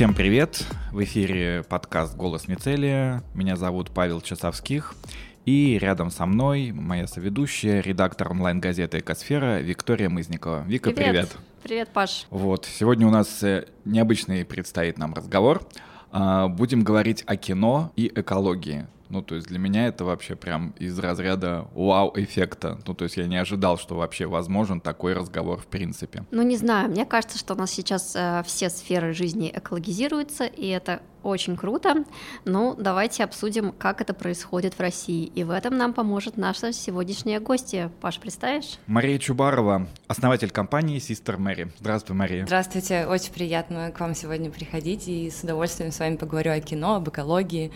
Всем привет! В эфире подкаст «Голос Мицелия». Меня зовут Павел Часовских. И рядом со мной моя соведущая, редактор онлайн-газеты «Экосфера» Виктория Мызникова. Вика, привет! Привет, привет Паш! Вот, сегодня у нас э, необычный предстоит нам разговор. А, будем говорить о кино и экологии. Ну, то есть для меня это вообще прям из разряда вау-эффекта. Ну, то есть я не ожидал, что вообще возможен такой разговор в принципе. Ну, не знаю, мне кажется, что у нас сейчас э, все сферы жизни экологизируются, и это очень круто. Ну, давайте обсудим, как это происходит в России. И в этом нам поможет наша сегодняшняя гостья. Паш, представишь? Мария Чубарова, основатель компании Sister Mary. Здравствуй, Мария. Здравствуйте, очень приятно к вам сегодня приходить и с удовольствием с вами поговорю о кино, об экологии.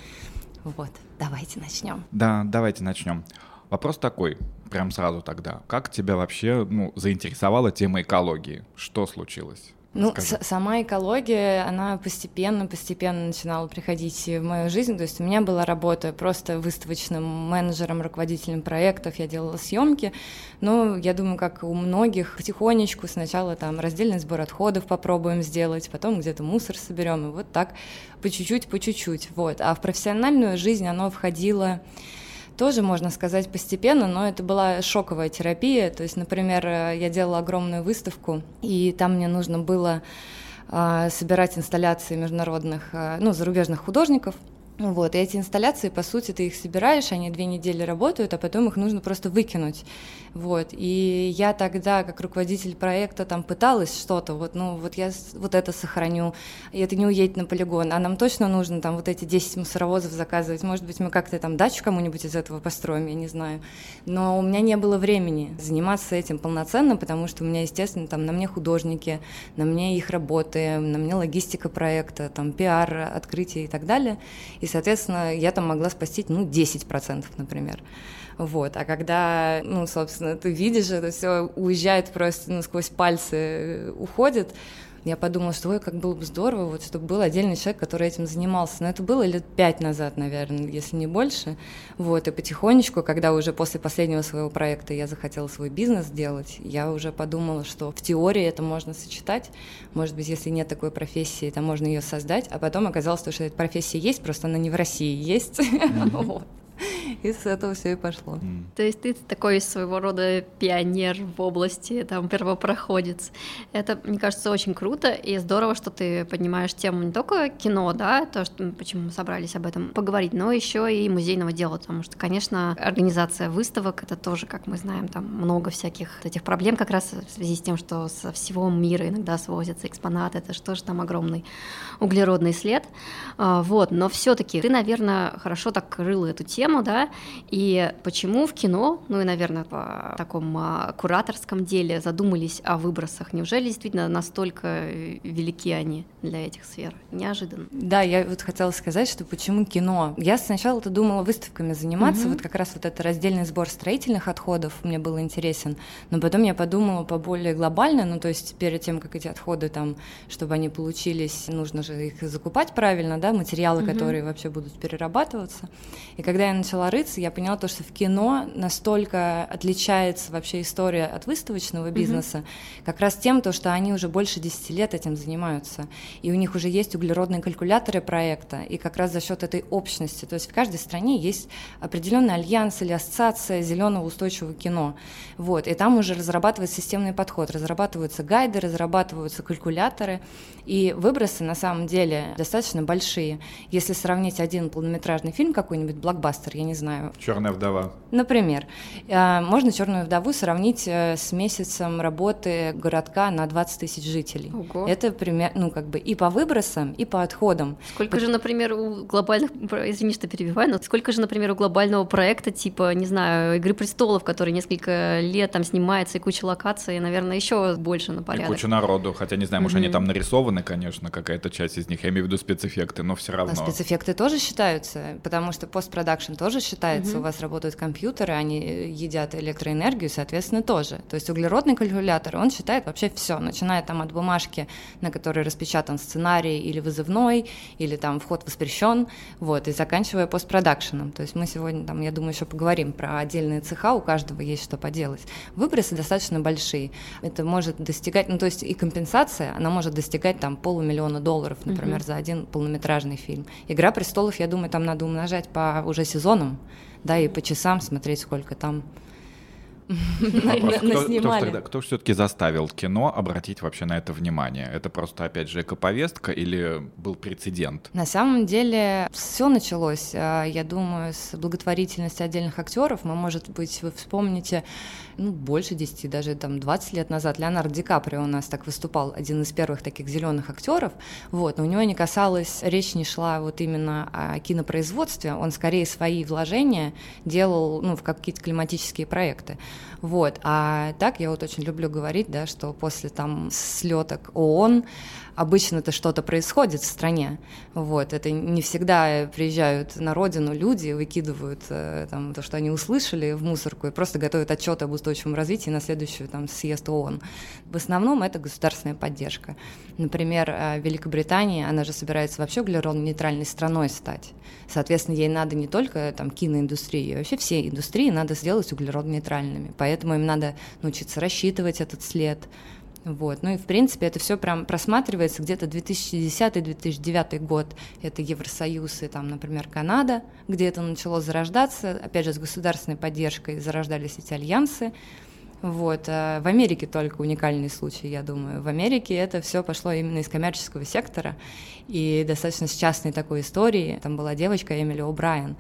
Вот, давайте начнем. Да, давайте начнем. Вопрос такой, прям сразу тогда. Как тебя вообще ну, заинтересовала тема экологии? Что случилось? Ну, сама экология, она постепенно-постепенно начинала приходить в мою жизнь. То есть у меня была работа просто выставочным менеджером, руководителем проектов, я делала съемки. Но я думаю, как у многих, потихонечку сначала там раздельный сбор отходов попробуем сделать, потом где-то мусор соберем, и вот так по чуть-чуть, по чуть-чуть. Вот. А в профессиональную жизнь оно входило тоже, можно сказать, постепенно, но это была шоковая терапия. То есть, например, э, я делала огромную выставку, и там мне нужно было э, собирать инсталляции международных, э, ну, зарубежных художников – вот, и эти инсталляции, по сути, ты их собираешь, они две недели работают, а потом их нужно просто выкинуть. Вот, и я тогда, как руководитель проекта, там пыталась что-то, вот, ну, вот я вот это сохраню, и это не уедет на полигон, а нам точно нужно там вот эти 10 мусоровозов заказывать, может быть, мы как-то там дачу кому-нибудь из этого построим, я не знаю. Но у меня не было времени заниматься этим полноценно, потому что у меня, естественно, там на мне художники, на мне их работы, на мне логистика проекта, там пиар, открытие и так далее и, соответственно, я там могла спасти, ну, 10%, например. Вот. А когда, ну, собственно, ты видишь, это все уезжает просто ну, сквозь пальцы, э, уходит, я подумала, что ой, как было бы здорово, вот, чтобы был отдельный человек, который этим занимался. Но это было лет пять назад, наверное, если не больше. Вот, и потихонечку, когда уже после последнего своего проекта я захотела свой бизнес делать, я уже подумала, что в теории это можно сочетать. Может быть, если нет такой профессии, то можно ее создать. А потом оказалось, что эта профессия есть, просто она не в России есть. вот. И с этого все и пошло. Mm. То есть ты такой своего рода пионер в области, там, первопроходец. Это, мне кажется, очень круто и здорово, что ты поднимаешь тему не только кино, да, то, что, почему мы собрались об этом поговорить, но еще и музейного дела, потому что, конечно, организация выставок — это тоже, как мы знаем, там много всяких этих проблем как раз в связи с тем, что со всего мира иногда свозятся экспонаты, это что же там огромный углеродный след. А, вот, но все таки ты, наверное, хорошо так крыла эту тему, да, и почему в кино, ну и, наверное, в таком а, кураторском деле задумались о выбросах? Неужели действительно настолько велики они для этих сфер? Неожиданно. Да, я вот хотела сказать, что почему кино? Я сначала-то думала выставками заниматься, угу. вот как раз вот это раздельный сбор строительных отходов мне был интересен, но потом я подумала по более глобально, ну то есть перед тем, как эти отходы там, чтобы они получились, нужно же их закупать правильно, да, материалы, угу. которые вообще будут перерабатываться. И когда я начала рыться, я поняла то, что в кино настолько отличается вообще история от выставочного бизнеса, mm-hmm. как раз тем, то, что они уже больше 10 лет этим занимаются, и у них уже есть углеродные калькуляторы проекта, и как раз за счет этой общности, то есть в каждой стране есть определенный альянс или ассоциация зеленого устойчивого кино, вот, и там уже разрабатывается системный подход, разрабатываются гайды, разрабатываются калькуляторы, и выбросы на самом деле достаточно большие. Если сравнить один полнометражный фильм какой-нибудь, блокбастер, я не знаю. Черная вдова. Например. Э, можно черную вдову сравнить э, с месяцем работы городка на 20 тысяч жителей. Ого. Это пример, ну, как бы и по выбросам, и по отходам. Сколько вот. же, например, у глобальных, извини, что перебиваю, но сколько же, например, у глобального проекта, типа, не знаю, Игры престолов, который несколько лет там снимается, и куча локаций, наверное, еще больше на порядок. И куча народу, хотя не знаю, может, mm-hmm. они там нарисованы, конечно, какая-то часть из них, я имею в виду спецэффекты, но все равно. А спецэффекты тоже считаются, потому что постпродакшн тоже считается, угу. у вас работают компьютеры, они едят электроэнергию, соответственно, тоже. То есть углеродный калькулятор, он считает вообще все, начиная там от бумажки, на которой распечатан сценарий или вызывной, или там вход воспрещен, вот, и заканчивая постпродакшеном. То есть мы сегодня, там, я думаю, еще поговорим про отдельные цеха, у каждого есть что поделать. Выбросы достаточно большие. Это может достигать, ну, то есть и компенсация, она может достигать там полумиллиона долларов, например, угу. за один полнометражный фильм. «Игра престолов», я думаю, там надо умножать по уже сезонам, да, и по часам смотреть, сколько там Вопрос, кто, кто, все-таки заставил кино обратить вообще на это внимание? Это просто, опять же, экоповестка или был прецедент? На самом деле все началось, а, я думаю, с благотворительности отдельных актеров. Мы, может быть, вы вспомните, ну, больше 10, даже там 20 лет назад Леонардо Ди Каприо у нас так выступал, один из первых таких зеленых актеров. Вот, но у него не касалось, речь не шла вот именно о кинопроизводстве, он скорее свои вложения делал ну, в какие-то климатические проекты. Вот. А так я вот очень люблю говорить, да, что после там слеток ООН обычно это что-то происходит в стране. Вот. Это не всегда приезжают на родину люди, выкидывают э, там, то, что они услышали в мусорку и просто готовят отчет об устойчивом развитии на следующую там, съезд ООН. В основном это государственная поддержка. Например, э, Великобритания, она же собирается вообще углеродно-нейтральной страной стать. Соответственно, ей надо не только там, киноиндустрии, а вообще все индустрии надо сделать углеродно-нейтральными. Поэтому им надо научиться рассчитывать этот след, вот. Ну и, в принципе, это все прям просматривается где-то 2010-2009 год. Это Евросоюз и там, например, Канада, где это начало зарождаться. Опять же, с государственной поддержкой зарождались эти альянсы. Вот. А в Америке только уникальный случай, я думаю. В Америке это все пошло именно из коммерческого сектора и достаточно с частной такой истории. Там была девочка Эмили О'Брайен,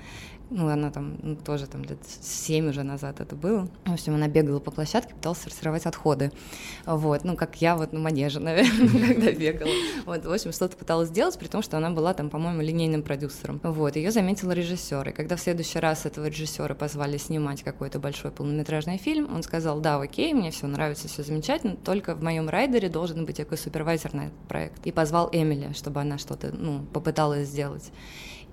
ну, она там ну, тоже там лет 7 уже назад это было. В общем, она бегала по площадке, пыталась сортировать отходы. Вот, ну, как я вот на манеже, наверное, когда бегала. Вот, в общем, что-то пыталась сделать, при том, что она была там, по-моему, линейным продюсером. Вот, ее заметил режиссер. И когда в следующий раз этого режиссера позвали снимать какой-то большой полнометражный фильм, он сказал, да, окей, мне все нравится, все замечательно, только в моем райдере должен быть такой супервайзер на этот проект. И позвал Эмили, чтобы она что-то, ну, попыталась сделать.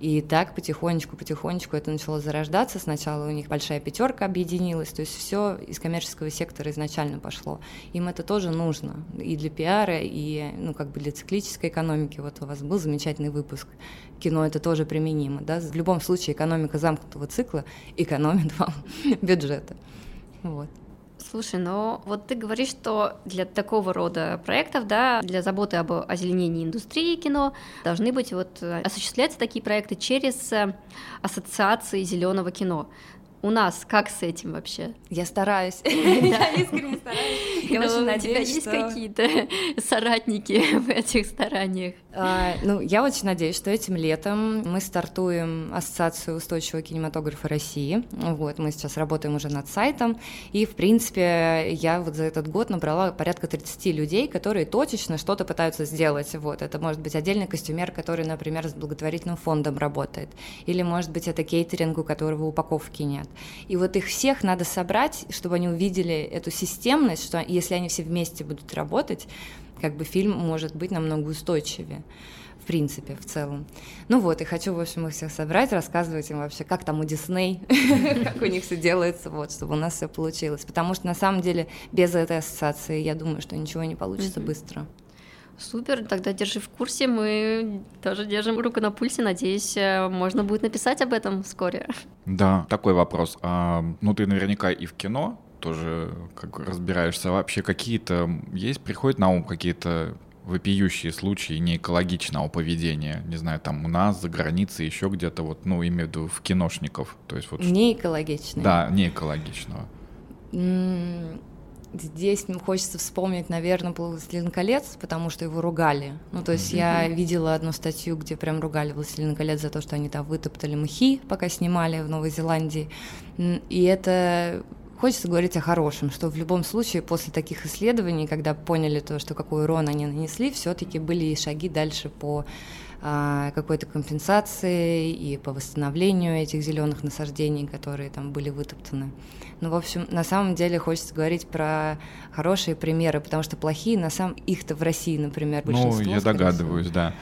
И так потихонечку, потихонечку это начало зарождаться. Сначала у них большая пятерка объединилась, то есть все из коммерческого сектора изначально пошло. Им это тоже нужно и для пиара, и ну, как бы для циклической экономики. Вот у вас был замечательный выпуск. Кино это тоже применимо. Да? В любом случае экономика замкнутого цикла экономит вам бюджета. Вот. Слушай, но вот ты говоришь, что для такого рода проектов, да, для заботы об озеленении индустрии кино должны быть вот э, осуществляться такие проекты через э, ассоциации зеленого кино. У нас как с этим вообще? Я стараюсь. Я искренне стараюсь. Я очень надеюсь, У тебя есть какие-то соратники в этих стараниях? А, ну, я очень надеюсь, что этим летом мы стартуем Ассоциацию устойчивого кинематографа России. Вот, мы сейчас работаем уже над сайтом. И, в принципе, я вот за этот год набрала порядка 30 людей, которые точечно что-то пытаются сделать. Вот, это может быть отдельный костюмер, который, например, с благотворительным фондом работает. Или, может быть, это кейтеринг, у которого упаковки нет. И вот их всех надо собрать, чтобы они увидели эту системность, что если они все вместе будут работать, как бы фильм может быть намного устойчивее в принципе, в целом. Ну вот, и хочу, в общем, их всех собрать, рассказывать им вообще, как там у Дисней, как у них все делается, вот, чтобы у нас все получилось. Потому что, на самом деле, без этой ассоциации, я думаю, что ничего не получится быстро. Супер, тогда держи в курсе, мы тоже держим руку на пульсе, надеюсь, э, можно будет написать об этом вскоре. Да, такой вопрос. А, ну, ты наверняка и в кино тоже как разбираешься. Вообще какие-то есть, приходят на ум какие-то вопиющие случаи неэкологичного поведения, не знаю, там у нас, за границей, еще где-то, вот, ну, имею в виду в киношников. То есть вот... Неэкологичного. Да, неэкологичного. Здесь хочется вспомнить, наверное, «Властелин колец», потому что его ругали. Ну, то есть mm-hmm. я видела одну статью, где прям ругали «Властелин колец» за то, что они там вытоптали мхи, пока снимали в Новой Зеландии. И это хочется говорить о хорошем, что в любом случае после таких исследований, когда поняли то, что какой урон они нанесли, все-таки были и шаги дальше по а, какой-то компенсации и по восстановлению этих зеленых насаждений, которые там были вытоптаны. Ну, в общем, на самом деле хочется говорить про хорошие примеры, потому что плохие, на самом их-то в России, например, большинство. Ну, я догадываюсь, да.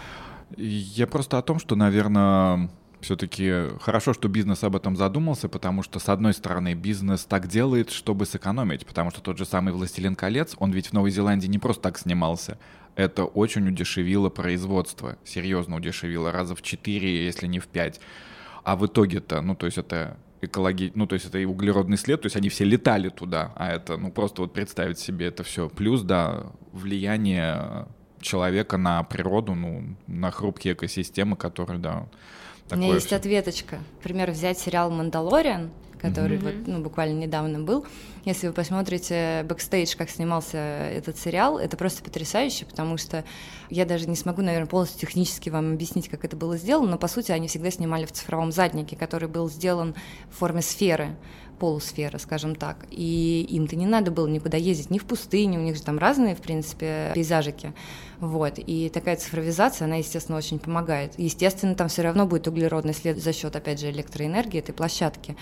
Я просто о том, что, наверное, Все-таки хорошо, что бизнес об этом задумался, потому что, с одной стороны, бизнес так делает, чтобы сэкономить, потому что тот же самый «Властелин колец», он ведь в Новой Зеландии не просто так снимался. Это очень удешевило производство, серьезно удешевило, раза в 4, если не в 5. А в итоге-то, ну, то есть это экологи... ну, то есть это и углеродный след, то есть они все летали туда, а это, ну, просто вот представить себе это все. Плюс, да, влияние человека на природу, ну, на хрупкие экосистемы, которые, да, у меня есть все. ответочка. Например, взять сериал «Мандалориан», который mm-hmm. вот, ну, буквально недавно был. Если вы посмотрите бэкстейдж, как снимался этот сериал, это просто потрясающе, потому что я даже не смогу, наверное, полностью технически вам объяснить, как это было сделано, но по сути они всегда снимали в цифровом заднике, который был сделан в форме сферы полусфера, скажем так. И им-то не надо было никуда ездить, ни в пустыню, у них же там разные, в принципе, пейзажики. Вот. И такая цифровизация, она, естественно, очень помогает. Естественно, там все равно будет углеродный след за счет, опять же, электроэнергии этой площадки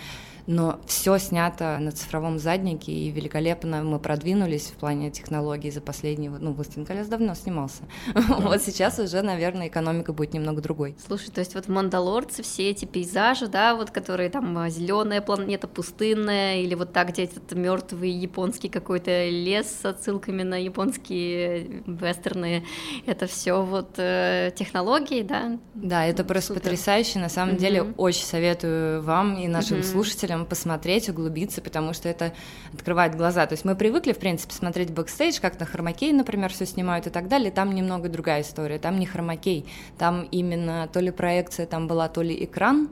но все снято на цифровом заднике, и великолепно мы продвинулись в плане технологий за последнего, ну, «Властелин колец» давно снимался. Да. вот сейчас уже, наверное, экономика будет немного другой. Слушай, то есть вот в «Мандалорце» все эти пейзажи, да, вот которые там а, зеленая планета, пустынная, или вот так, где этот мертвый японский какой-то лес с отсылками на японские вестерны, это все вот э, технологии, да? Да, это просто Супер. потрясающе, на самом mm-hmm. деле очень советую вам и нашим mm-hmm. слушателям посмотреть, углубиться, потому что это открывает глаза. То есть мы привыкли, в принципе, смотреть бэкстейдж, как на хромакей, например, все снимают и так далее. Там немного другая история. Там не хромакей, там именно то ли проекция там была, то ли экран,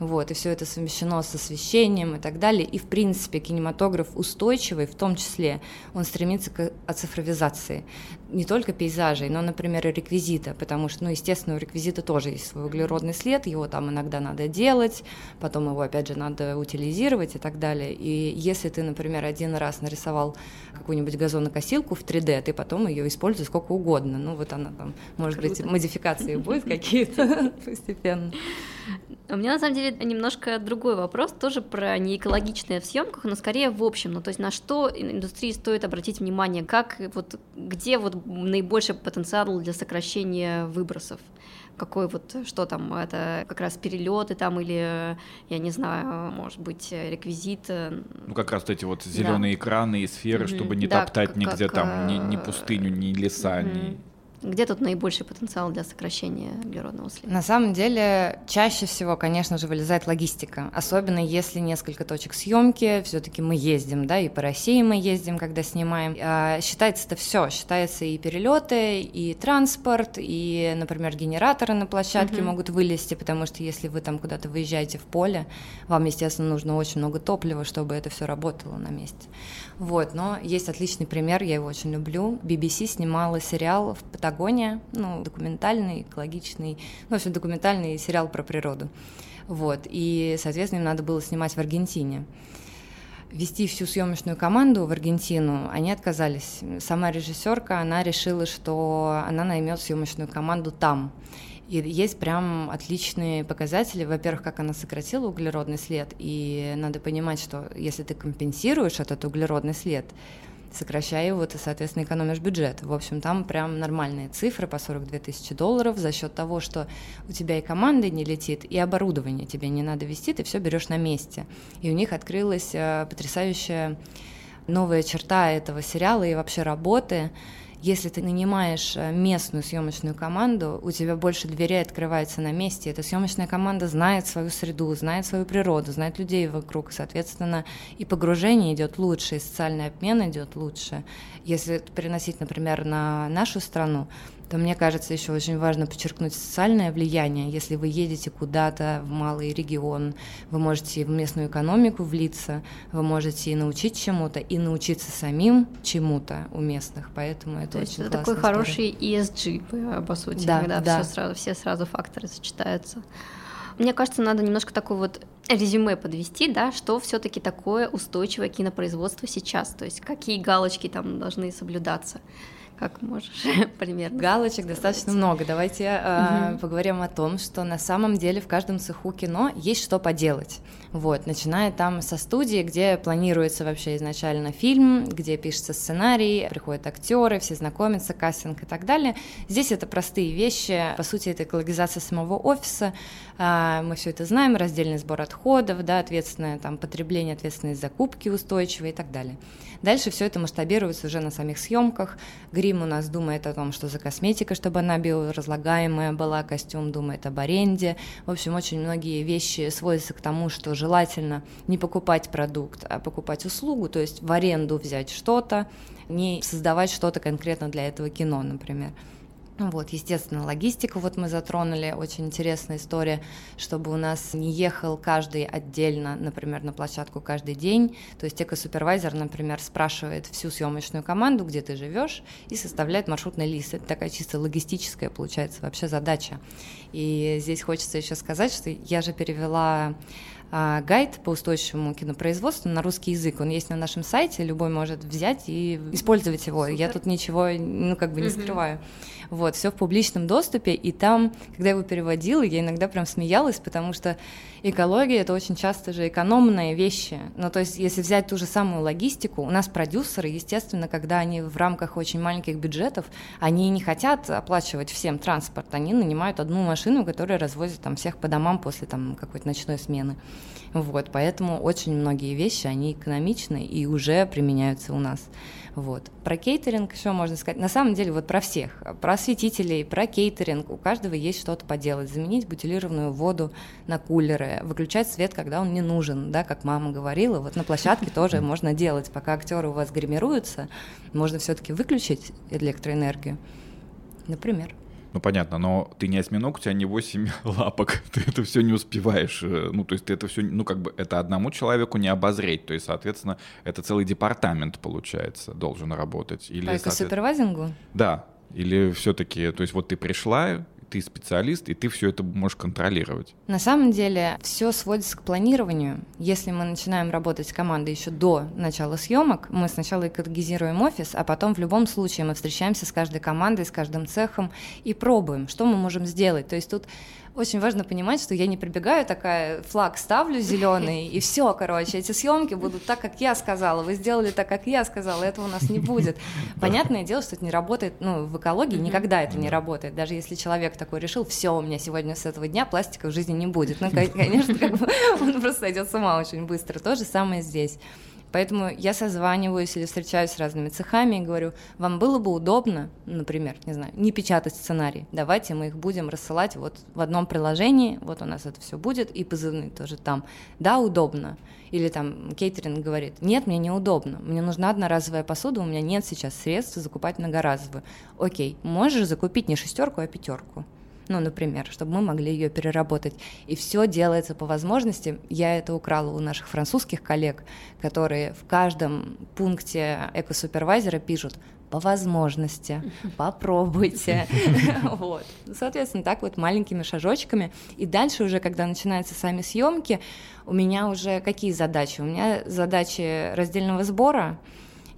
вот, и все это совмещено с освещением и так далее. И, в принципе, кинематограф устойчивый, в том числе, он стремится к оцифровизации не только пейзажей, но, например, и реквизита, потому что, ну, естественно, у реквизита тоже есть свой углеродный след, его там иногда надо делать, потом его, опять же, надо утилизировать и так далее. И если ты, например, один раз нарисовал какую-нибудь газонокосилку в 3D, ты потом ее используешь сколько угодно. Ну, вот она там, может Круто. быть, модификации будет какие-то постепенно. У меня на самом деле немножко другой вопрос, тоже про неэкологичное в съемках, но скорее в общем. Ну, то есть на что индустрии стоит обратить внимание, как вот где вот наибольший потенциал для сокращения выбросов? Какой вот, что там, это как раз перелеты там или, я не знаю, может быть, реквизит? Ну, как раз эти вот зеленые да. экраны и сферы, mm-hmm. чтобы не да, топтать как, нигде как, там ни, ни пустыню, ни леса, mm-hmm. ни где тут наибольший потенциал для сокращения углеродного следа? На самом деле, чаще всего, конечно же, вылезает логистика, особенно если несколько точек съемки, все-таки мы ездим, да, и по России мы ездим, когда снимаем. А считается это все, считается и перелеты, и транспорт, и, например, генераторы на площадке угу. могут вылезти, потому что если вы там куда-то выезжаете в поле, вам, естественно, нужно очень много топлива, чтобы это все работало на месте. Вот, но есть отличный пример, я его очень люблю. BBC снимала сериал в Патагония, ну, документальный, экологичный, ну, в общем, документальный сериал про природу. Вот, и, соответственно, им надо было снимать в Аргентине вести всю съемочную команду в Аргентину, они отказались. Сама режиссерка, она решила, что она наймет съемочную команду там. И есть прям отличные показатели. Во-первых, как она сократила углеродный след, и надо понимать, что если ты компенсируешь этот углеродный след, сокращая его, ты, соответственно, экономишь бюджет. В общем, там прям нормальные цифры по 42 тысячи долларов за счет того, что у тебя и команда не летит, и оборудование тебе не надо вести, ты все берешь на месте. И у них открылась э, потрясающая новая черта этого сериала и вообще работы – если ты нанимаешь э, местную съемочную команду, у тебя больше дверей открывается на месте. Эта съемочная команда знает свою среду, знает свою природу, знает людей вокруг. Соответственно, и погружение идет лучше, и социальный обмен идет лучше. Если переносить, например, на нашу страну, то мне кажется, еще очень важно подчеркнуть социальное влияние. Если вы едете куда-то в малый регион, вы можете в местную экономику влиться, вы можете и научить чему-то, и научиться самим чему-то у местных. Поэтому это то очень это такой история. хороший ESG, по сути, да, когда да. Все, сразу, все сразу факторы сочетаются. Мне кажется, надо немножко такой вот резюме подвести, да, что все-таки такое устойчивое кинопроизводство сейчас, то есть какие галочки там должны соблюдаться как можешь примерно. Галочек достаточно много. Давайте э, поговорим о том, что на самом деле в каждом цеху кино есть что поделать. Вот, начиная там со студии, где планируется вообще изначально фильм, где пишется сценарий, приходят актеры, все знакомятся, кастинг и так далее. Здесь это простые вещи, по сути, это экологизация самого офиса. Э, мы все это знаем, раздельный сбор отходов, да, ответственное там потребление, ответственные закупки устойчивые и так далее. Дальше все это масштабируется уже на самих съемках. Грим у нас думает о том, что за косметика, чтобы она биоразлагаемая была, костюм думает об аренде. В общем, очень многие вещи сводятся к тому, что желательно не покупать продукт, а покупать услугу, то есть в аренду взять что-то, не создавать что-то конкретно для этого кино, например. Вот, естественно, логистику вот мы затронули, очень интересная история, чтобы у нас не ехал каждый отдельно, например, на площадку каждый день. То есть эко-супервайзер, например, спрашивает всю съемочную команду, где ты живешь, и составляет маршрутный лист. Это такая чисто логистическая, получается, вообще задача. И здесь хочется еще сказать, что я же перевела гайд по устойчивому кинопроизводству на русский язык. Он есть на нашем сайте, любой может взять и использовать его. Супер. Я тут ничего, ну, как бы не скрываю. Вот, все в публичном доступе, и там, когда я его переводила, я иногда прям смеялась, потому что экология — это очень часто же экономные вещи. Ну, то есть, если взять ту же самую логистику, у нас продюсеры, естественно, когда они в рамках очень маленьких бюджетов, они не хотят оплачивать всем транспорт, они нанимают одну машину, которая развозит там всех по домам после там какой-то ночной смены. Вот, поэтому очень многие вещи, они экономичны и уже применяются у нас. Вот. Про кейтеринг еще можно сказать. На самом деле, вот про всех. Про осветителей, про кейтеринг. У каждого есть что-то поделать. Заменить бутилированную воду на кулеры, выключать свет, когда он не нужен, да, как мама говорила. Вот на площадке тоже можно делать. Пока актеры у вас гримируются, можно все-таки выключить электроэнергию. Например. Ну, понятно, но ты не осьминог, у тебя не 8 лапок, ты это все не успеваешь. Э, ну, то есть ты это все, ну, как бы это одному человеку не обозреть. То есть, соответственно, это целый департамент, получается, должен работать. Или, По супервайзингу? Да. Или все-таки, то есть вот ты пришла, ты специалист, и ты все это можешь контролировать. На самом деле все сводится к планированию. Если мы начинаем работать с командой еще до начала съемок, мы сначала экологизируем офис, а потом в любом случае мы встречаемся с каждой командой, с каждым цехом и пробуем, что мы можем сделать. То есть тут очень важно понимать, что я не прибегаю такая, флаг ставлю зеленый, и все, короче, эти съемки будут так, как я сказала, вы сделали так, как я сказала, этого у нас не будет. Понятное дело, что это не работает, ну, в экологии никогда это не работает. Даже если человек такой решил, все, у меня сегодня с этого дня пластика в жизни не будет. Ну, конечно, как бы он просто сойдет с ума очень быстро. То же самое здесь. Поэтому я созваниваюсь или встречаюсь с разными цехами и говорю, вам было бы удобно, например, не знаю, не печатать сценарий, давайте мы их будем рассылать вот в одном приложении, вот у нас это все будет, и позывные тоже там. Да, удобно. Или там кейтеринг говорит, нет, мне неудобно, мне нужна одноразовая посуда, у меня нет сейчас средств закупать многоразовую. Окей, можешь закупить не шестерку, а пятерку ну, например, чтобы мы могли ее переработать. И все делается по возможности. Я это украла у наших французских коллег, которые в каждом пункте эко-супервайзера пишут по возможности, попробуйте. вот. Соответственно, так вот маленькими шажочками. И дальше уже, когда начинаются сами съемки, у меня уже какие задачи? У меня задачи раздельного сбора,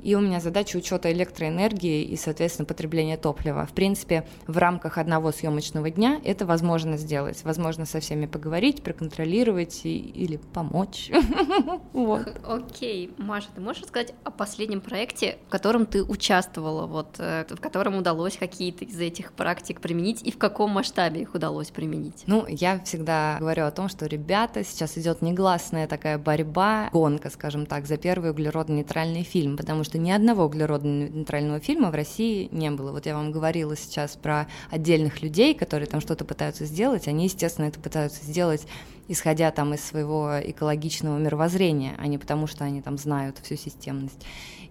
и у меня задача учета электроэнергии и, соответственно, потребления топлива. В принципе, в рамках одного съемочного дня это возможно сделать. Возможно со всеми поговорить, проконтролировать и, или помочь. Окей, Маша, ты можешь рассказать о последнем проекте, в котором ты участвовала, вот, э, в котором удалось какие-то из этих практик применить и в каком масштабе их удалось применить? Ну, я всегда говорю о том, что, ребята, сейчас идет негласная такая борьба, гонка, скажем так, за первый углеродно-нейтральный фильм, потому что что ни одного углеродно-нейтрального фильма в России не было. Вот я вам говорила сейчас про отдельных людей, которые там что-то пытаются сделать. Они, естественно, это пытаются сделать, исходя там из своего экологичного мировоззрения, а не потому, что они там знают всю системность.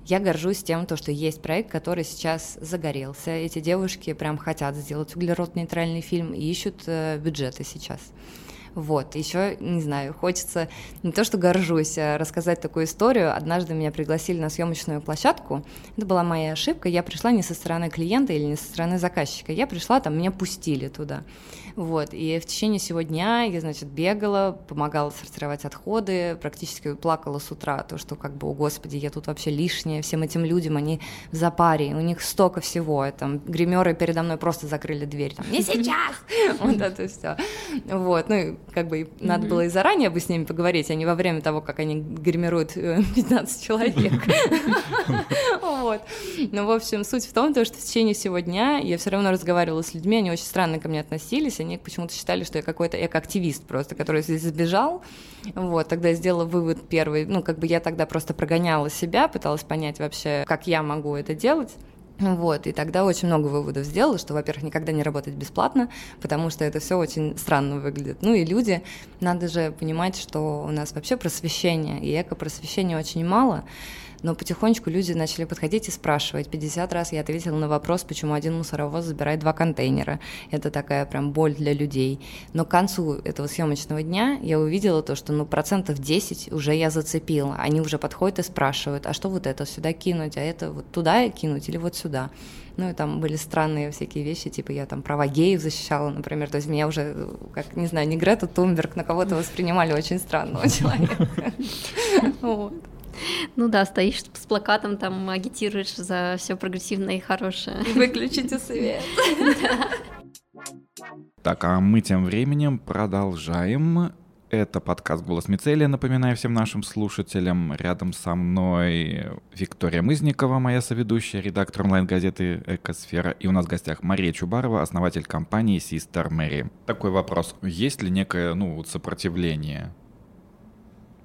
Я горжусь тем, то, что есть проект, который сейчас загорелся. Эти девушки прям хотят сделать углеродно-нейтральный фильм и ищут э, бюджеты сейчас. Вот, еще, не знаю, хочется не то, что горжусь, а рассказать такую историю. Однажды меня пригласили на съемочную площадку. Это была моя ошибка. Я пришла не со стороны клиента или не со стороны заказчика. Я пришла, там меня пустили туда. Вот, и в течение всего дня я, значит, бегала, помогала сортировать отходы, практически плакала с утра, то, что как бы, о господи, я тут вообще лишняя, всем этим людям, они в запаре, у них столько всего, там, гримеры передо мной просто закрыли дверь, там, не сейчас, вот это все. Вот, ну, как бы надо было и заранее бы с ними поговорить, а не во время того, как они гримируют 15 э, человек. Вот. Ну, в общем, суть в том, что в течение всего дня я все равно разговаривала с людьми, они очень странно ко мне относились, они почему-то считали, что я какой-то экоактивист просто, который здесь сбежал. Вот, тогда я сделала вывод первый, ну, как бы я тогда просто прогоняла себя, пыталась понять вообще, как я могу это делать. Вот, и тогда очень много выводов сделала, что, во-первых, никогда не работать бесплатно, потому что это все очень странно выглядит. Ну и люди, надо же понимать, что у нас вообще просвещение, и эко-просвещения очень мало, но потихонечку люди начали подходить и спрашивать. 50 раз я ответила на вопрос, почему один мусоровоз забирает два контейнера. Это такая прям боль для людей. Но к концу этого съемочного дня я увидела то, что ну процентов 10 уже я зацепила. Они уже подходят и спрашивают, а что вот это сюда кинуть, а это вот туда кинуть или вот сюда. Ну, и там были странные всякие вещи, типа я там права геев защищала, например. То есть меня уже, как, не знаю, не Грета Тумберг, на кого-то воспринимали очень странного человека. Ну да, стоишь с плакатом, там агитируешь за все прогрессивное и хорошее. Выключите свет. Так, а мы тем временем продолжаем. Это подкаст «Голос Мицелия». Напоминаю всем нашим слушателям. Рядом со мной Виктория Мызникова, моя соведущая, редактор онлайн-газеты «Экосфера». И у нас в гостях Мария Чубарова, основатель компании Sister Mary. Такой вопрос. Есть ли некое ну, сопротивление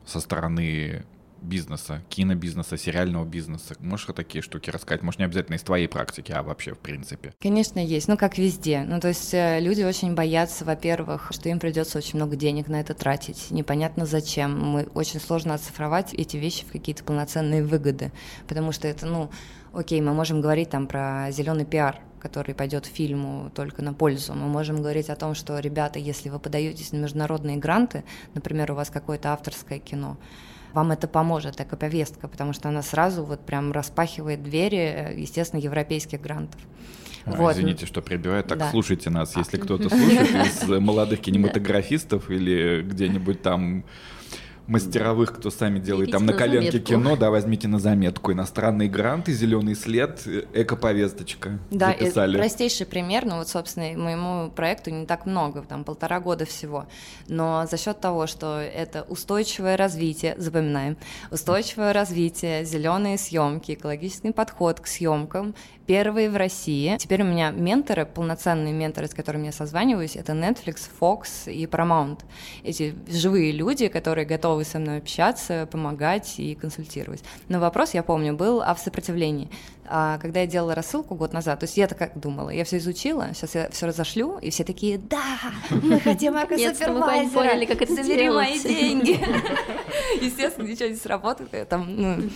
со стороны бизнеса, кинобизнеса, сериального бизнеса? Можешь такие штуки рассказать? Может, не обязательно из твоей практики, а вообще в принципе? Конечно, есть. Ну, как везде. Ну, то есть э, люди очень боятся, во-первых, что им придется очень много денег на это тратить. Непонятно зачем. Мы очень сложно оцифровать эти вещи в какие-то полноценные выгоды, потому что это, ну, окей, мы можем говорить там про зеленый пиар, который пойдет фильму только на пользу. Мы можем говорить о том, что, ребята, если вы подаетесь на международные гранты, например, у вас какое-то авторское кино, вам это поможет, эко-повестка, потому что она сразу вот прям распахивает двери, естественно, европейских грантов. А, вот. Извините, что прибиваю. Так, да. слушайте нас, если а. кто-то слушает из молодых кинематографистов или где-нибудь там мастеровых, кто сами делает там на, на коленке заметку. кино, да, возьмите на заметку. Иностранные гранты, зеленый след, эко-повесточка. Да, записали. простейший пример, ну вот, собственно, моему проекту не так много, там полтора года всего. Но за счет того, что это устойчивое развитие, запоминаем, устойчивое развитие, зеленые съемки, экологический подход к съемкам, первые в России. Теперь у меня менторы, полноценные менторы, с которыми я созваниваюсь, это Netflix, Fox и Paramount. Эти живые люди, которые готовы со мной общаться, помогать и консультировать. Но вопрос, я помню, был о сопротивлении а, когда я делала рассылку год назад, то есть я так как думала, я все изучила, сейчас я все разошлю, и все такие, да, мы хотим эко-супервайзера, как это забери мои деньги. Естественно, ничего не сработает, я там ну,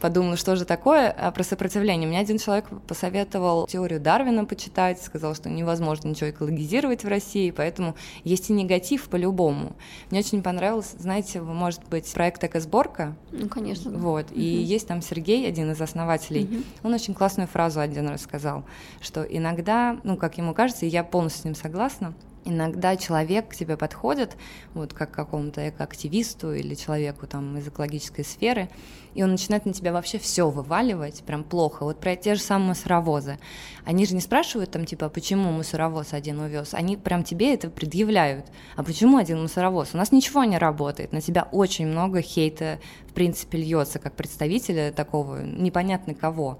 подумала, что же такое, а про сопротивление. Мне один человек посоветовал теорию Дарвина почитать, сказал, что невозможно ничего экологизировать в России, поэтому есть и негатив по-любому. Мне очень понравилось, знаете, может быть, проект «Экосборка». Ну, конечно. Вот, и есть там Сергей, один из основателей, он очень классную фразу один раз сказал, что иногда, ну, как ему кажется, и я полностью с ним согласна, иногда человек к тебе подходит, вот как к какому-то экоактивисту или человеку там из экологической сферы, и он начинает на тебя вообще все вываливать, прям плохо. Вот про те же самые мусоровозы. Они же не спрашивают там, типа, почему мусоровоз один увез, они прям тебе это предъявляют. А почему один мусоровоз? У нас ничего не работает, на тебя очень много хейта, в принципе, льется, как представителя такого непонятно кого.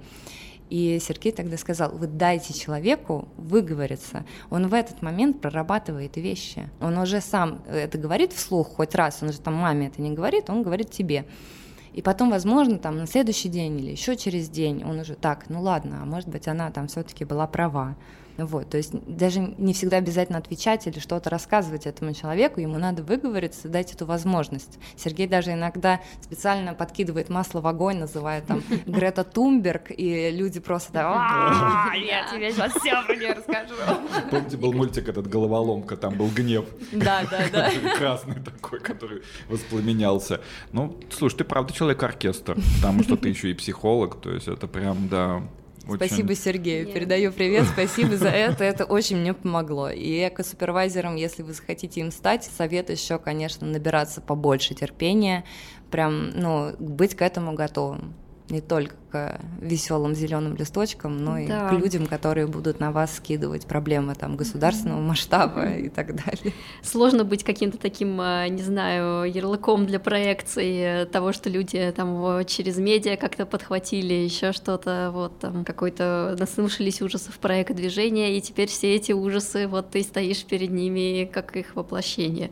И Сергей тогда сказал, вы дайте человеку выговориться. Он в этот момент прорабатывает вещи. Он уже сам это говорит вслух хоть раз, он же там маме это не говорит, он говорит тебе. И потом, возможно, там на следующий день или еще через день он уже так, ну ладно, а может быть она там все-таки была права. Вот, то есть даже не всегда обязательно отвечать или что-то рассказывать этому человеку, ему надо выговориться, дать эту возможность. Сергей даже иногда специально подкидывает масло в огонь, называя там Грета Тумберг, и люди просто так, я тебе сейчас все про нее расскажу. Помните, был мультик этот «Головоломка», там был гнев. Да, да, да. Красный такой, который воспламенялся. Ну, слушай, ты правда человек-оркестр, потому что ты еще и психолог, то есть это прям, да, очень... Спасибо Сергею, Нет. передаю привет, спасибо за это, это очень мне помогло. И эко-супервайзером, если вы захотите им стать, совет еще, конечно, набираться побольше терпения, прям, ну, быть к этому готовым не только к веселым зеленым листочкам, но да. и к людям, которые будут на вас скидывать проблемы там государственного масштаба и так далее. Сложно быть каким-то таким, а, не знаю, ярлыком для проекции того, что люди там через медиа как-то подхватили, еще что-то, вот там какой-то наслушались ужасов проекта движения, и теперь все эти ужасы, вот ты стоишь перед ними, как их воплощение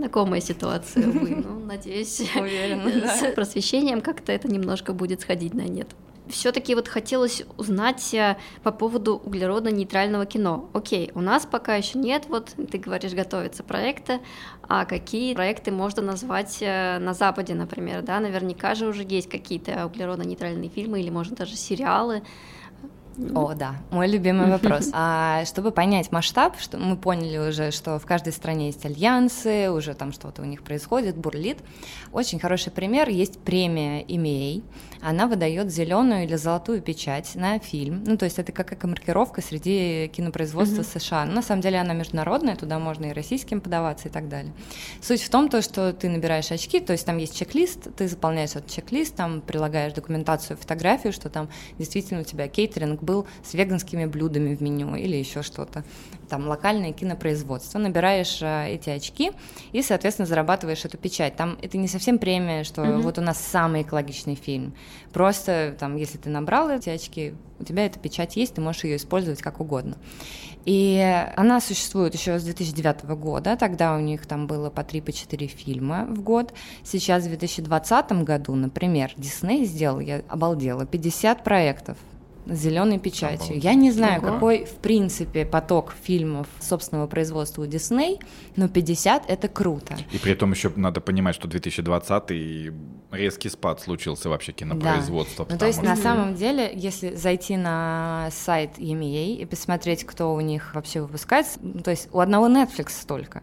знакомая ситуация, увы. Ну, надеюсь, с просвещением как-то это немножко будет сходить на нет. Все-таки вот хотелось узнать э, по поводу углеродно-нейтрального кино. Окей, у нас пока еще нет, вот ты говоришь, готовятся проекты, а какие проекты можно назвать э, на Западе, например, да? Наверняка же уже есть какие-то углеродно-нейтральные фильмы или, может, даже сериалы. О, да, мой любимый вопрос. А чтобы понять масштаб, что мы поняли уже, что в каждой стране есть альянсы, уже там что-то у них происходит, бурлит. Очень хороший пример есть премия EMEA. Она выдает зеленую или золотую печать на фильм. Ну, то есть это как маркировка среди кинопроизводства mm-hmm. США. Но на самом деле она международная, туда можно и российским подаваться и так далее. Суть в том, то, что ты набираешь очки, то есть там есть чек-лист, ты заполняешь этот чек-лист, там прилагаешь документацию, фотографию, что там действительно у тебя кейтеринг был с веганскими блюдами в меню или еще что-то. Там локальное кинопроизводство. Набираешь э, эти очки и, соответственно, зарабатываешь эту печать. Там это не совсем премия, что mm-hmm. вот у нас самый экологичный фильм. Просто там, если ты набрал эти очки, у тебя эта печать есть, ты можешь ее использовать как угодно. И она существует еще с 2009 года, тогда у них там было по 3-4 по фильма в год. Сейчас в 2020 году, например, Дисней сделал, я обалдела, 50 проектов зеленой печатью. Я не знаю, Ого. какой в принципе поток фильмов собственного производства у Дисней, но 50 это круто. И при этом еще надо понимать, что 2020 резкий спад случился вообще кинопроизводства. Да. Ну, то есть что... на самом деле, если зайти на сайт EMEA и посмотреть, кто у них вообще выпускается, ну, то есть у одного Netflix столько.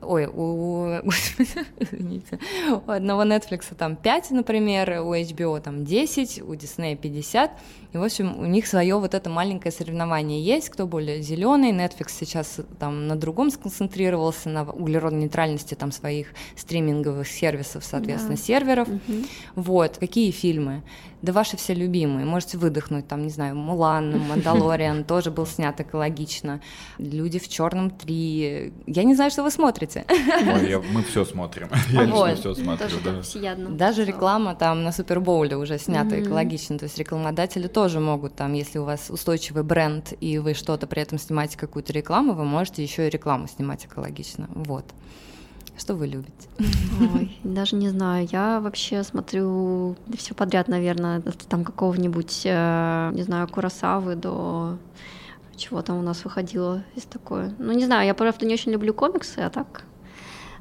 Ой, у, извините, у одного Netflix там 5, например, у HBO там 10, у Disney 50. И, в общем, у них свое вот это маленькое соревнование есть, кто более зеленый. Netflix сейчас там на другом сконцентрировался, на углеродной нейтральности там своих стриминговых сервисов, соответственно, да. серверов. Угу. Вот, какие фильмы? Да ваши все любимые. Можете выдохнуть, там, не знаю, Мулан, Мандалориан тоже был снят экологично. Люди в черном 3. Я не знаю, что вы смотрите. Ой, я, мы все смотрим. Я вот. все смотрю, да. Даже реклама там на Супербоуле уже снята mm-hmm. экологично. То есть рекламодатели тоже могут там, если у вас устойчивый бренд и вы что-то при этом снимаете какую-то рекламу, вы можете еще и рекламу снимать экологично. Вот. Что вы любите? Ой, даже не знаю. Я вообще смотрю все подряд, наверное, там какого-нибудь, э, не знаю, Курасавы до чего там у нас выходило из такое. Ну, не знаю, я, правда, не очень люблю комиксы, а так,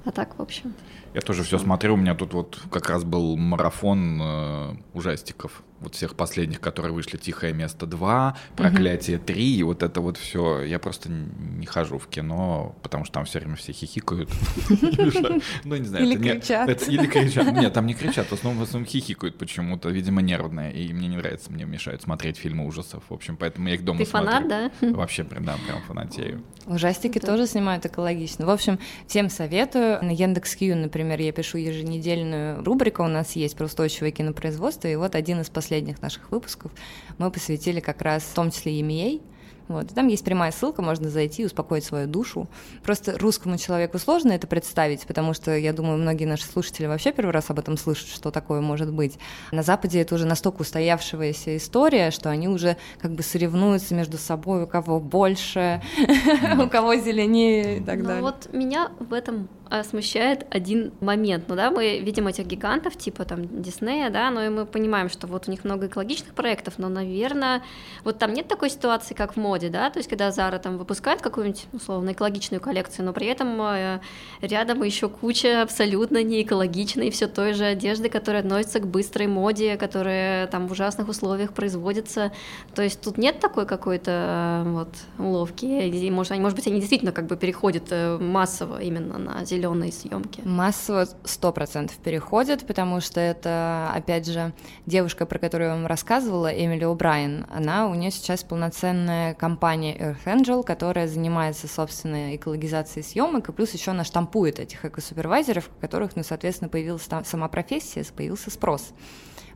а так, в общем. Я тоже все смотрю, у меня тут вот как раз был марафон э, ужастиков вот всех последних, которые вышли «Тихое место 2», «Проклятие 3», и вот это вот все. Я просто не хожу в кино, потому что там все время все хихикают. Ну, не знаю. Или кричат. Или кричат. Нет, там не кричат, в основном, в основном хихикают почему-то, видимо, нервные, и мне не нравится, мне мешают смотреть фильмы ужасов. В общем, поэтому я их дома. Ты фанат, да? Вообще, да, прям фанатею. Ужастики тоже снимают экологично. В общем, всем советую. На Яндекс.Кью, например, я пишу еженедельную рубрику, у нас есть про устойчивое кинопроизводство, и вот один из последних последних наших выпусков мы посвятили как раз в том числе EMEA, вот. И там есть прямая ссылка, можно зайти и успокоить свою душу. Просто русскому человеку сложно это представить, потому что, я думаю, многие наши слушатели вообще первый раз об этом слышат, что такое может быть. На Западе это уже настолько устоявшаяся история, что они уже как бы соревнуются между собой, у кого больше, у кого зеленее и так далее. Вот меня в этом а, смущает один момент. Ну да, мы видим этих гигантов, типа там Диснея, да, но и мы понимаем, что вот у них много экологичных проектов, но, наверное, вот там нет такой ситуации, как в моде, да, то есть когда Zara там выпускает какую-нибудь, условно, экологичную коллекцию, но при этом э, рядом еще куча абсолютно не экологичной, все той же одежды, которая относится к быстрой моде, которая там в ужасных условиях производится. То есть тут нет такой какой-то э, вот уловки. Может, они, может быть, они действительно как бы переходят э, массово именно на зеленые съемки. Массово сто процентов переходят, потому что это, опять же, девушка, про которую я вам рассказывала, Эмили О'Брайен, она у нее сейчас полноценная компания Earth Angel, которая занимается, собственно, экологизацией съемок, и плюс еще она штампует этих экосупервайзеров, у которых, ну, соответственно, появилась сама профессия, появился спрос.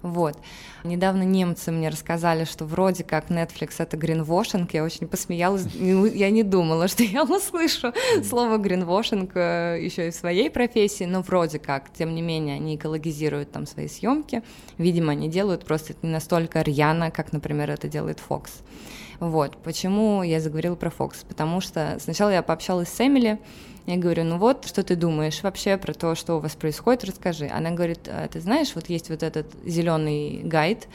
Вот. Недавно немцы мне рассказали, что вроде как Netflix это гринвошинг. Я очень посмеялась. Я не думала, что я услышу слово гринвошинг э, еще и в своей профессии, но вроде как. Тем не менее, они экологизируют там свои съемки. Видимо, они делают просто не настолько рьяно, как, например, это делает Fox. Вот. Почему я заговорила про Fox? Потому что сначала я пообщалась с Эмили, я говорю, ну вот, что ты думаешь вообще про то, что у вас происходит, расскажи. Она говорит, а ты знаешь, вот есть вот этот зеленый гайд,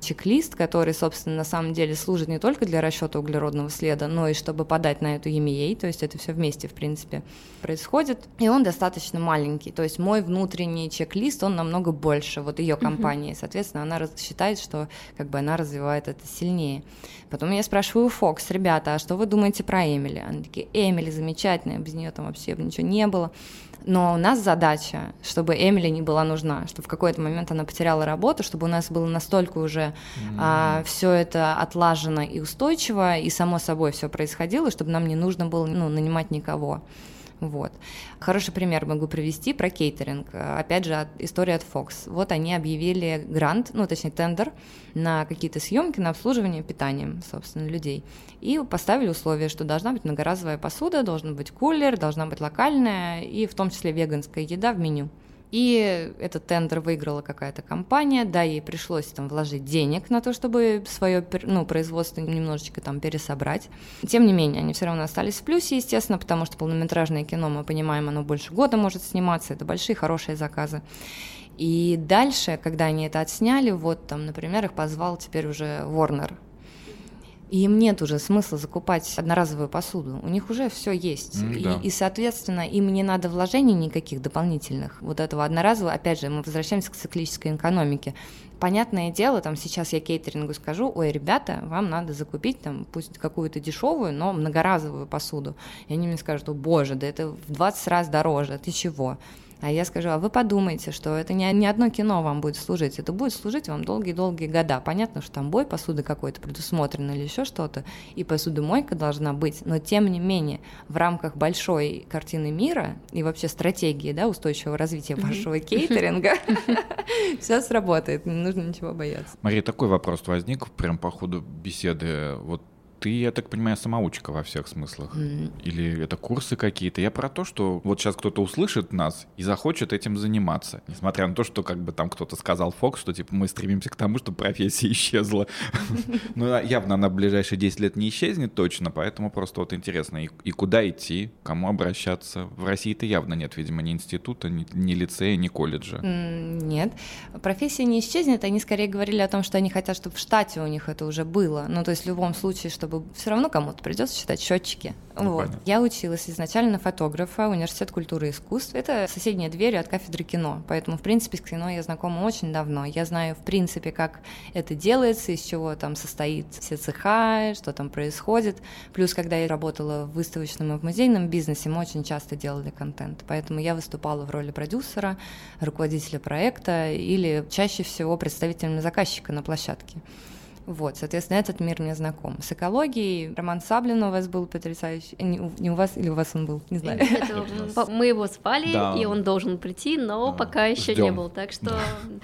чек-лист, который, собственно, на самом деле служит не только для расчета углеродного следа, но и чтобы подать на эту EMEA, то есть это все вместе, в принципе, происходит. И он достаточно маленький, то есть мой внутренний чек-лист, он намного больше вот ее компании, соответственно, она считает, что как бы она развивает это сильнее. Потом я спрашиваю Фокс, ребята, а что вы думаете про Эмили? Они такие, Эмили замечательная, без нее там вообще ничего не было. Но у нас задача, чтобы Эмили не была нужна, чтобы в какой-то момент она потеряла работу, чтобы у нас было настолько уже mm-hmm. а, все это отлажено и устойчиво, и само собой все происходило, чтобы нам не нужно было ну, нанимать никого. Вот. Хороший пример могу привести про кейтеринг. Опять же, история от Fox. Вот они объявили грант, ну, точнее, тендер на какие-то съемки, на обслуживание питанием, собственно, людей. И поставили условие, что должна быть многоразовая посуда, должен быть кулер, должна быть локальная и в том числе веганская еда в меню. И этот тендер выиграла какая-то компания, да, ей пришлось там вложить денег на то, чтобы свое ну, производство немножечко там пересобрать. Тем не менее, они все равно остались в плюсе, естественно, потому что полнометражное кино, мы понимаем, оно больше года может сниматься, это большие хорошие заказы. И дальше, когда они это отсняли, вот там, например, их позвал теперь уже Warner, и им нет уже смысла закупать одноразовую посуду. У них уже все есть. Mm, и, да. и, соответственно, им не надо вложений никаких дополнительных. Вот этого одноразового, опять же, мы возвращаемся к циклической экономике. Понятное дело, там сейчас я кейтерингу скажу, ой, ребята, вам надо закупить там пусть какую-то дешевую, но многоразовую посуду. И они мне скажут, о боже, да это в 20 раз дороже, ты чего? А я скажу, а вы подумайте, что это не, не одно кино вам будет служить, это будет служить вам долгие-долгие года. Понятно, что там бой посуды какой-то предусмотрен или еще что-то, и посудомойка должна быть, но тем не менее в рамках большой картины мира и вообще стратегии да, устойчивого развития вашего кейтеринга все сработает, не нужно ничего бояться. Мария, такой вопрос возник прям по ходу беседы. Вот ты, я так понимаю, самоучка во всех смыслах. Mm. Или это курсы какие-то. Я про то, что вот сейчас кто-то услышит нас и захочет этим заниматься. Несмотря на то, что как бы там кто-то сказал Фокс, что типа мы стремимся к тому, чтобы профессия исчезла. А явно она в ближайшие 10 лет не исчезнет точно, поэтому просто вот интересно, и куда идти, кому обращаться. В России-то явно нет, видимо, ни института, ни лицея, ни колледжа. Нет, профессия не исчезнет. Они скорее говорили о том, что они хотят, чтобы в штате у них это уже было. Ну, то есть в любом случае, чтобы чтобы все равно кому-то придется считать счетчики. Ну, вот. Я училась изначально на фотографа, университет культуры и искусств. Это соседняя дверь от кафедры кино, поэтому, в принципе, с кино я знакома очень давно. Я знаю, в принципе, как это делается, из чего там состоит все цеха, что там происходит. Плюс, когда я работала в выставочном и в музейном бизнесе, мы очень часто делали контент, поэтому я выступала в роли продюсера, руководителя проекта или чаще всего представителем заказчика на площадке. Вот, соответственно, этот мир мне знаком. С экологией Роман Саблин у вас был потрясающий. Не, не у вас или у вас он был, не знаю. Это, мы его звали, да. и он должен прийти, но да. пока еще Ждем. не был, так что...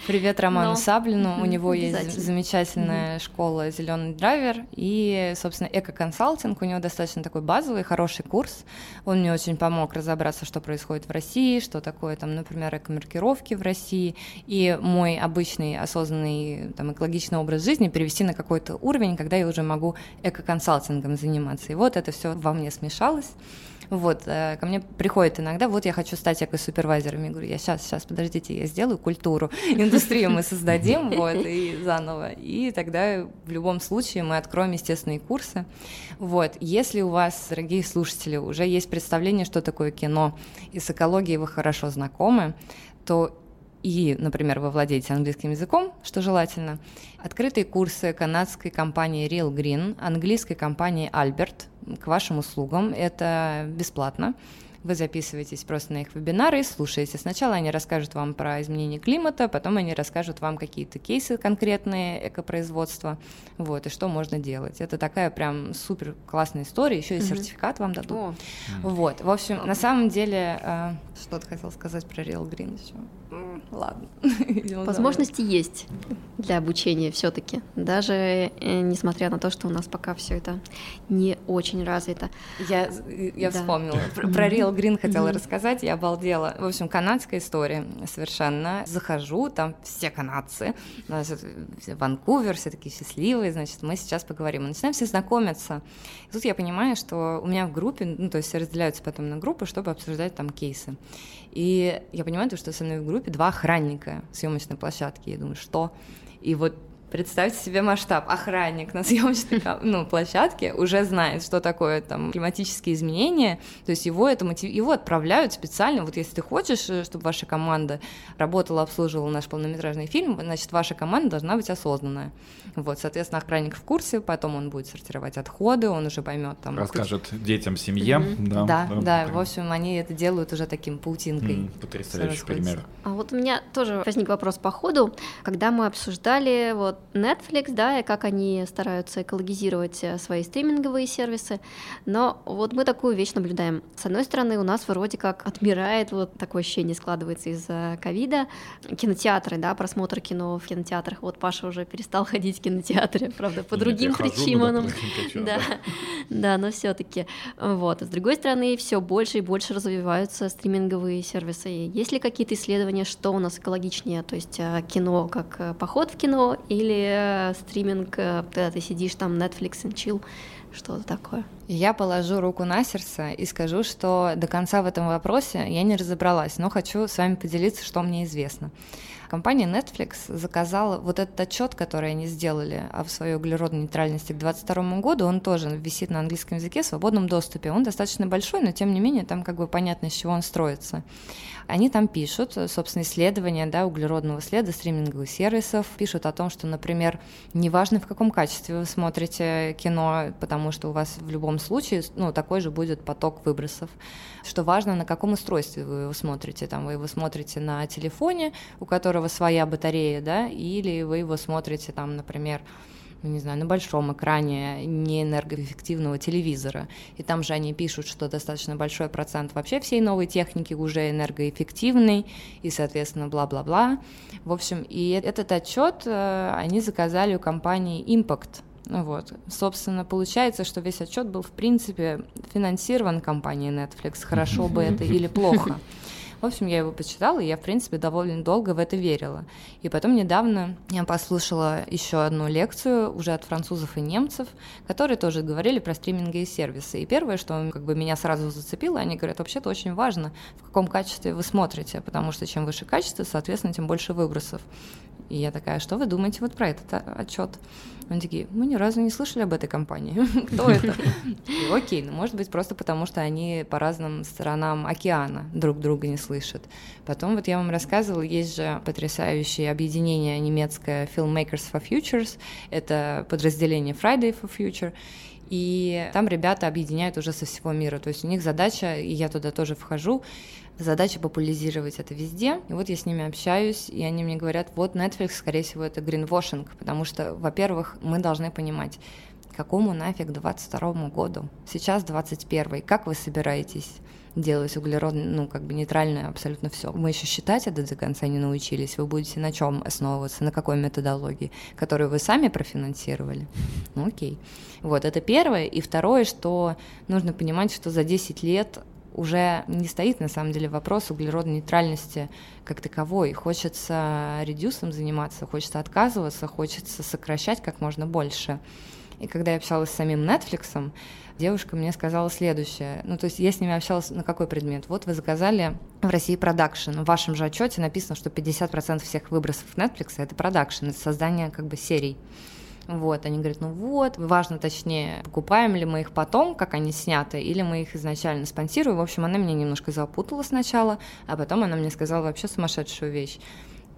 Привет Роману но... Саблину, у него есть замечательная школа «Зеленый драйвер» и, собственно, эко-консалтинг, у него достаточно такой базовый, хороший курс. Он мне очень помог разобраться, что происходит в России, что такое, там, например, эко-маркировки в России, и мой обычный осознанный там, экологичный образ жизни перевести на какой-то уровень, когда я уже могу эко-консалтингом заниматься. И вот это все во мне смешалось. Вот, э, ко мне приходит иногда, вот я хочу стать эко-супервайзером. Я говорю, я сейчас, сейчас, подождите, я сделаю культуру, индустрию мы создадим, вот, и заново. И тогда в любом случае мы откроем естественные курсы. Вот, если у вас, дорогие слушатели, уже есть представление, что такое кино, и с экологией вы хорошо знакомы, то и, например, вы владеете английским языком, что желательно, открытые курсы канадской компании Real Green, английской компании Albert к вашим услугам. Это бесплатно. Вы записываетесь просто на их вебинары и слушаете. Сначала они расскажут вам про изменение климата, потом они расскажут вам какие-то кейсы конкретные экопроизводства, вот, и что можно делать. Это такая прям супер классная история, еще и сертификат вам дадут. Oh. Вот, в общем, на самом деле, э, что ты хотел сказать про Real Green еще? Ладно. Возможности есть для обучения все-таки, даже э, несмотря на то, что у нас пока все это не очень развито. Я, я да. вспомнила. Про, про Real Green хотела рассказать, я обалдела. В общем, канадская история совершенно. Захожу, там все канадцы, значит, все Ванкувер, все такие счастливые, значит, мы сейчас поговорим. Мы начинаем все знакомиться. И тут я понимаю, что у меня в группе, ну, то есть разделяются потом на группы, чтобы обсуждать там кейсы. И я понимаю, что со мной в группе два охранника съемочной площадки. Я думаю, что? И вот Представьте себе масштаб. Охранник на съемочной ну, площадке уже знает, что такое там климатические изменения. То есть его, это мотив... его отправляют специально. Вот если ты хочешь, э, чтобы ваша команда работала, обслуживала наш полнометражный фильм, значит, ваша команда должна быть осознанная. Вот, соответственно, охранник в курсе, потом он будет сортировать отходы, он уже поймет там... Расскажет кучу... детям, семье. Mm-hmm. Да, да, да, да в общем, они это делают уже таким паутинкой. Mm, потрясающий пример. А вот у меня тоже возник вопрос по ходу, когда мы обсуждали вот Netflix, да, и как они стараются экологизировать э, свои стриминговые сервисы. Но вот мы такую вещь наблюдаем. С одной стороны, у нас вроде как отмирает, вот такое ощущение складывается из-за ковида, кинотеатры, да, просмотр кино в кинотеатрах. Вот Паша уже перестал ходить в кинотеатры, правда, по Нет, другим причинам. Да, да, но все-таки. Вот. А с другой стороны, все больше и больше развиваются стриминговые сервисы. Есть ли какие-то исследования, что у нас экологичнее, то есть э, кино как э, поход в кино или или стриминг, э, когда ты сидишь там Netflix and chill, что-то такое. Я положу руку на сердце и скажу, что до конца в этом вопросе я не разобралась, но хочу с вами поделиться, что мне известно. Компания Netflix заказала вот этот отчет, который они сделали о своей углеродной нейтральности к 2022 году, он тоже висит на английском языке в свободном доступе. Он достаточно большой, но тем не менее там как бы понятно, с чего он строится. Они там пишут, собственно, исследования да, углеродного следа стриминговых сервисов, пишут о том, что, например, неважно, в каком качестве вы смотрите кино, потому что у вас в любом случае ну, такой же будет поток выбросов, что важно, на каком устройстве вы его смотрите. Там вы его смотрите на телефоне, у которого своя батарея, да, или вы его смотрите там, например, ну, не знаю, на большом экране неэнергоэффективного телевизора. И там же они пишут, что достаточно большой процент вообще всей новой техники уже энергоэффективный, и, соответственно, бла-бла-бла. В общем, и этот отчет э, они заказали у компании Impact, вот. Собственно, получается, что весь отчет был, в принципе, финансирован компанией Netflix, хорошо бы это или плохо. В общем, я его почитала, и я, в принципе, довольно долго в это верила. И потом недавно я послушала еще одну лекцию уже от французов и немцев, которые тоже говорили про стриминги и сервисы. И первое, что как бы меня сразу зацепило, они говорят, вообще-то очень важно, в каком качестве вы смотрите, потому что чем выше качество, соответственно, тем больше выбросов. И я такая, что вы думаете вот про этот отчет? Они такие, мы ни разу не слышали об этой компании. Кто это? Окей, ну может быть просто потому, что они по разным сторонам океана друг друга не слышат. Потом вот я вам рассказывала, есть же потрясающее объединение немецкое Filmmakers for Futures, это подразделение Friday for Future, и там ребята объединяют уже со всего мира. То есть у них задача, и я туда тоже вхожу, задача популяризировать это везде. И вот я с ними общаюсь, и они мне говорят, вот Netflix, скорее всего, это гринвошинг, потому что, во-первых, мы должны понимать, какому нафиг 22 году? Сейчас 21 как вы собираетесь делать углеродный, ну, как бы нейтральное абсолютно все. Мы еще считать это до конца не научились. Вы будете на чем основываться, на какой методологии, которую вы сами профинансировали? Ну, окей. Вот, это первое. И второе, что нужно понимать, что за 10 лет уже не стоит на самом деле вопрос углеродной нейтральности как таковой. Хочется редюсом заниматься, хочется отказываться, хочется сокращать как можно больше. И когда я общалась с самим Netflix, девушка мне сказала следующее. Ну, то есть я с ними общалась на какой предмет? Вот вы заказали в России продакшн. В вашем же отчете написано, что 50% всех выбросов Netflix — это продакшн, это создание как бы серий. Вот, они говорят, ну вот, важно точнее, покупаем ли мы их потом, как они сняты, или мы их изначально спонсируем. В общем, она меня немножко запутала сначала, а потом она мне сказала вообще сумасшедшую вещь.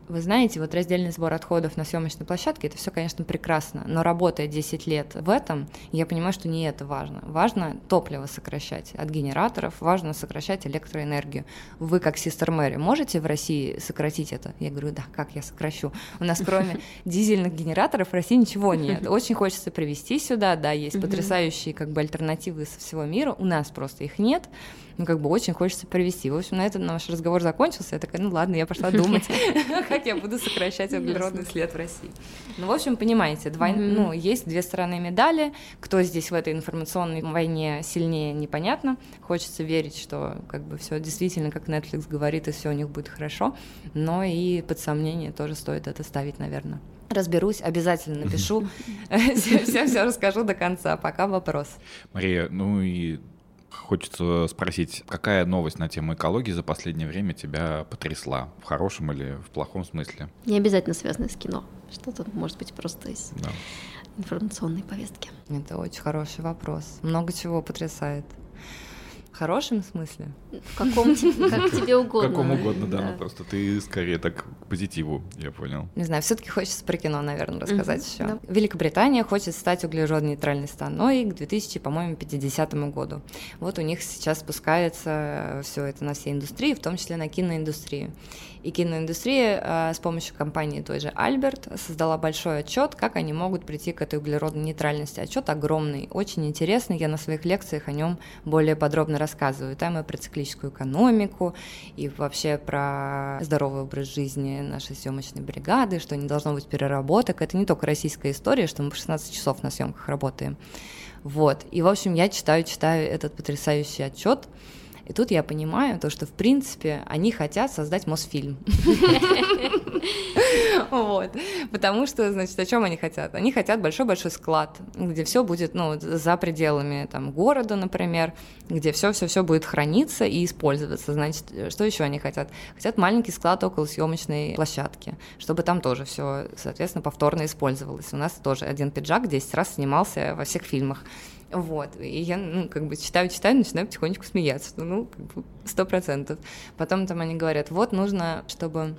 Вы знаете, вот раздельный сбор отходов на съемочной площадке, это все, конечно, прекрасно, но работая 10 лет в этом, я понимаю, что не это важно. Важно топливо сокращать от генераторов, важно сокращать электроэнергию. Вы, как сестер Мэри, можете в России сократить это? Я говорю, да, как я сокращу? У нас кроме дизельных генераторов в России ничего нет. Очень хочется привезти сюда, да, есть потрясающие как бы альтернативы со всего мира, у нас просто их нет ну, как бы очень хочется провести. В общем, на этом наш разговор закончился. Я такая, ну ладно, я пошла думать, как я буду сокращать углеродный след в России. Ну, в общем, понимаете, ну, есть две стороны медали. Кто здесь в этой информационной войне сильнее, непонятно. Хочется верить, что как бы все действительно, как Netflix говорит, и все у них будет хорошо. Но и под сомнение тоже стоит это ставить, наверное разберусь, обязательно напишу, все-все расскажу до конца. Пока вопрос. Мария, ну и Хочется спросить, какая новость на тему экологии за последнее время тебя потрясла? В хорошем или в плохом смысле? Не обязательно связанное с кино. Что-то может быть просто из да. информационной повестки. Это очень хороший вопрос. Много чего потрясает. В хорошем смысле? В каком как тебе угодно. В каком угодно, да. да. Просто ты скорее так к позитиву, я понял. Не знаю, все-таки хочется про кино, наверное, рассказать mm-hmm, еще. Да. Великобритания хочет стать углеродно-нейтральной страной к 2000, по-моему, 50 году. Вот у них сейчас спускается все это на всей индустрии, в том числе на киноиндустрию. И киноиндустрия а, с помощью компании той же Альберт создала большой отчет, как они могут прийти к этой углеродной нейтральности. Отчет огромный, очень интересный, я на своих лекциях о нем более подробно рассказываю. Там и про циклическую экономику, и вообще про здоровый образ жизни нашей съемочной бригады, что не должно быть переработок. Это не только российская история, что мы по 16 часов на съемках работаем. Вот. И, в общем, я читаю, читаю этот потрясающий отчет. И тут я понимаю то, что, в принципе, они хотят создать Мосфильм. Вот. Потому что, значит, о чем они хотят? Они хотят большой-большой склад, где все будет, ну, за пределами там города, например, где все-все-все будет храниться и использоваться. Значит, что еще они хотят? Хотят маленький склад около съемочной площадки, чтобы там тоже все, соответственно, повторно использовалось. У нас тоже один пиджак 10 раз снимался во всех фильмах. Вот, и я, ну, как бы читаю, читаю, начинаю потихонечку смеяться, ну, сто процентов. Потом там они говорят, вот нужно, чтобы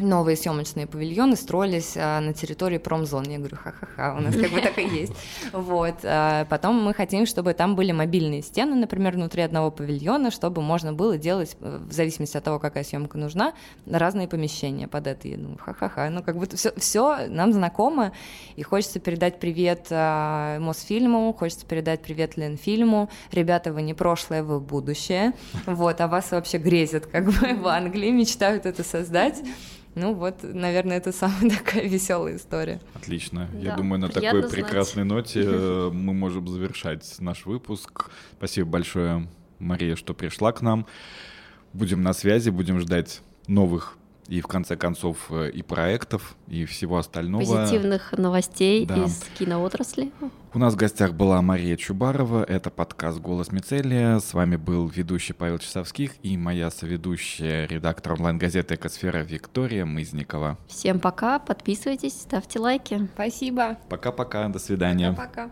новые съемочные павильоны строились а, на территории промзон. Я говорю, ха-ха-ха, у нас как бы так и есть. Вот. А потом мы хотим, чтобы там были мобильные стены, например, внутри одного павильона, чтобы можно было делать, э, в зависимости от того, какая съемка нужна, разные помещения под это. Я думаю, ха-ха-ха. Ну, как будто все, все нам знакомо, и хочется передать привет а, Мосфильму, хочется передать привет Ленфильму. Ребята, вы не прошлое, вы будущее. Вот, а вас вообще грезят как бы в Англии, мечтают это создать. Ну вот, наверное, это самая такая веселая история. Отлично. Да, Я думаю, на такой знать. прекрасной ноте э, мы можем завершать наш выпуск. Спасибо большое, Мария, что пришла к нам. Будем на связи, будем ждать новых и в конце концов э, и проектов, и всего остального. Позитивных новостей да. из киноотрасли. У нас в гостях была Мария Чубарова, это подкаст «Голос Мицелия». С вами был ведущий Павел Часовских и моя соведущая, редактор онлайн-газеты «Экосфера» Виктория Мызникова. Всем пока, подписывайтесь, ставьте лайки. Спасибо. Пока-пока, до свидания. Пока-пока.